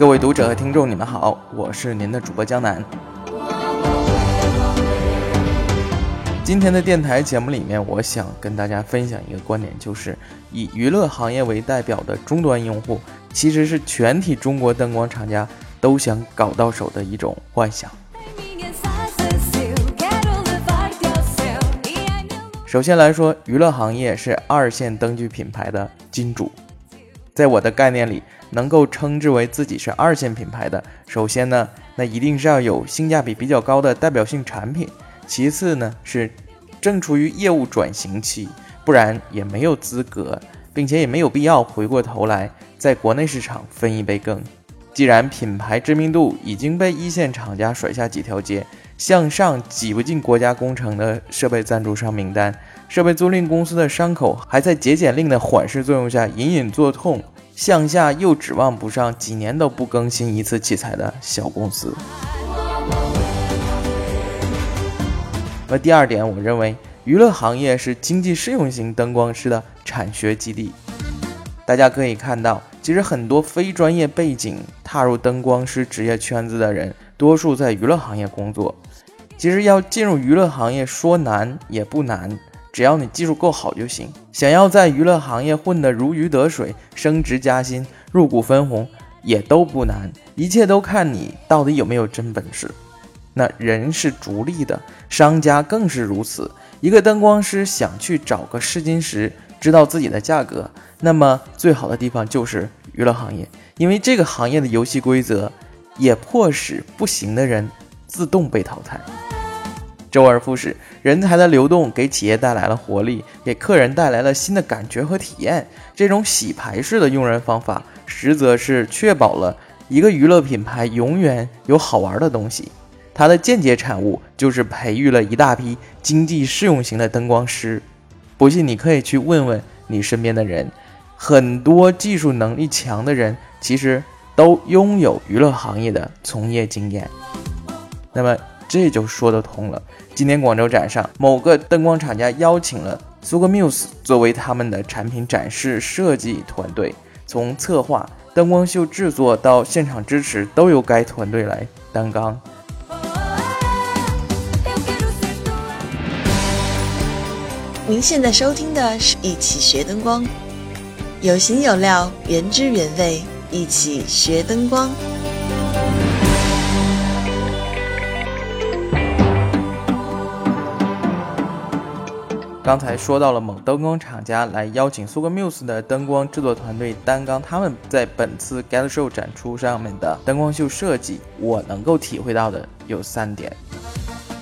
各位读者和听众，你们好，我是您的主播江南。今天的电台节目里面，我想跟大家分享一个观点，就是以娱乐行业为代表的终端用户，其实是全体中国灯光厂家都想搞到手的一种幻想。首先来说，娱乐行业是二线灯具品牌的金主。在我的概念里，能够称之为自己是二线品牌的，首先呢，那一定是要有性价比比较高的代表性产品；其次呢，是正处于业务转型期，不然也没有资格，并且也没有必要回过头来在国内市场分一杯羹。既然品牌知名度已经被一线厂家甩下几条街。向上挤不进国家工程的设备赞助商名单，设备租赁公司的伤口还在节俭令的缓释作用下隐隐作痛，向下又指望不上几年都不更新一次器材的小公司。那第二点，我认为娱乐行业是经济适用型灯光师的产学基地。大家可以看到，其实很多非专业背景踏入灯光师职业圈子的人，多数在娱乐行业工作。其实要进入娱乐行业，说难也不难，只要你技术够好就行。想要在娱乐行业混得如鱼得水、升职加薪、入股分红，也都不难。一切都看你到底有没有真本事。那人是逐利的，商家更是如此。一个灯光师想去找个试金石，知道自己的价格，那么最好的地方就是娱乐行业，因为这个行业的游戏规则也迫使不行的人自动被淘汰。周而复始，人才的流动给企业带来了活力，给客人带来了新的感觉和体验。这种洗牌式的用人方法，实则是确保了一个娱乐品牌永远有好玩的东西。它的间接产物就是培育了一大批经济适用型的灯光师。不信，你可以去问问你身边的人，很多技术能力强的人，其实都拥有娱乐行业的从业经验。那么。这就说得通了。今年广州展上，某个灯光厂家邀请了苏格 Muse 作为他们的产品展示设计团队，从策划、灯光秀制作到现场支持，都由该团队来担纲。您现在收听的是一起学灯光，有形有料，原汁原味，一起学灯光。刚才说到了某灯光厂家来邀请苏格 Muse 的灯光制作团队担纲他们在本次 Get Show 展出上面的灯光秀设计，我能够体会到的有三点。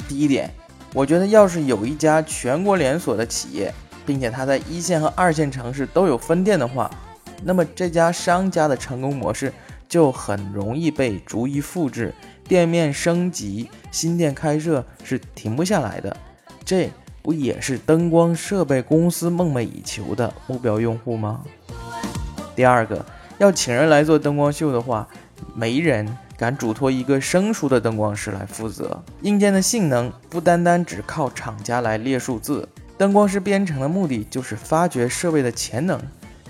第一点，我觉得要是有一家全国连锁的企业，并且它在一线和二线城市都有分店的话，那么这家商家的成功模式就很容易被逐一复制，店面升级、新店开设是停不下来的。这。不也是灯光设备公司梦寐以求的目标用户吗？第二个，要请人来做灯光秀的话，没人敢嘱托一个生疏的灯光师来负责。硬件的性能不单单只靠厂家来列数字，灯光师编程的目的就是发掘设备的潜能，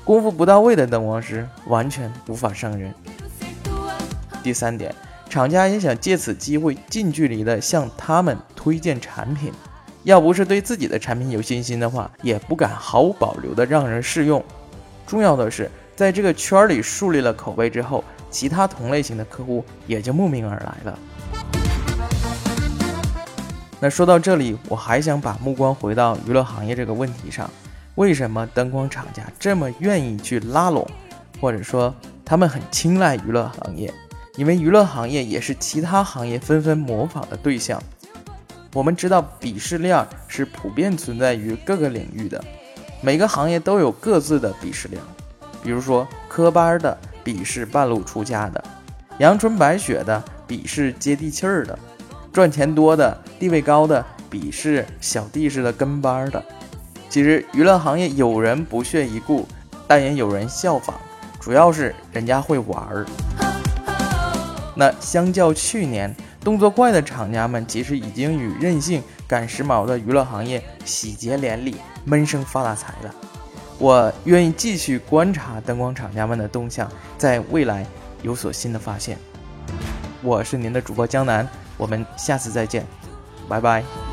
功夫不到位的灯光师完全无法胜任。第三点，厂家也想借此机会近距离的向他们推荐产品。要不是对自己的产品有信心的话，也不敢毫无保留的让人试用。重要的是，在这个圈里树立了口碑之后，其他同类型的客户也就慕名而来了。那说到这里，我还想把目光回到娱乐行业这个问题上：为什么灯光厂家这么愿意去拉拢，或者说他们很青睐娱乐行业？因为娱乐行业也是其他行业纷纷模仿的对象。我们知道鄙视链是普遍存在于各个领域的，每个行业都有各自的鄙视链。比如说科班的鄙视半路出家的，阳春白雪的鄙视接地气儿的，赚钱多的地位高的鄙视小弟似的跟班的。其实娱乐行业有人不屑一顾，但也有人效仿，主要是人家会玩儿。那相较去年。动作快的厂家们其实已经与任性赶时髦的娱乐行业喜结连理，闷声发大财了。我愿意继续观察灯光厂家们的动向，在未来有所新的发现。我是您的主播江南，我们下次再见，拜拜。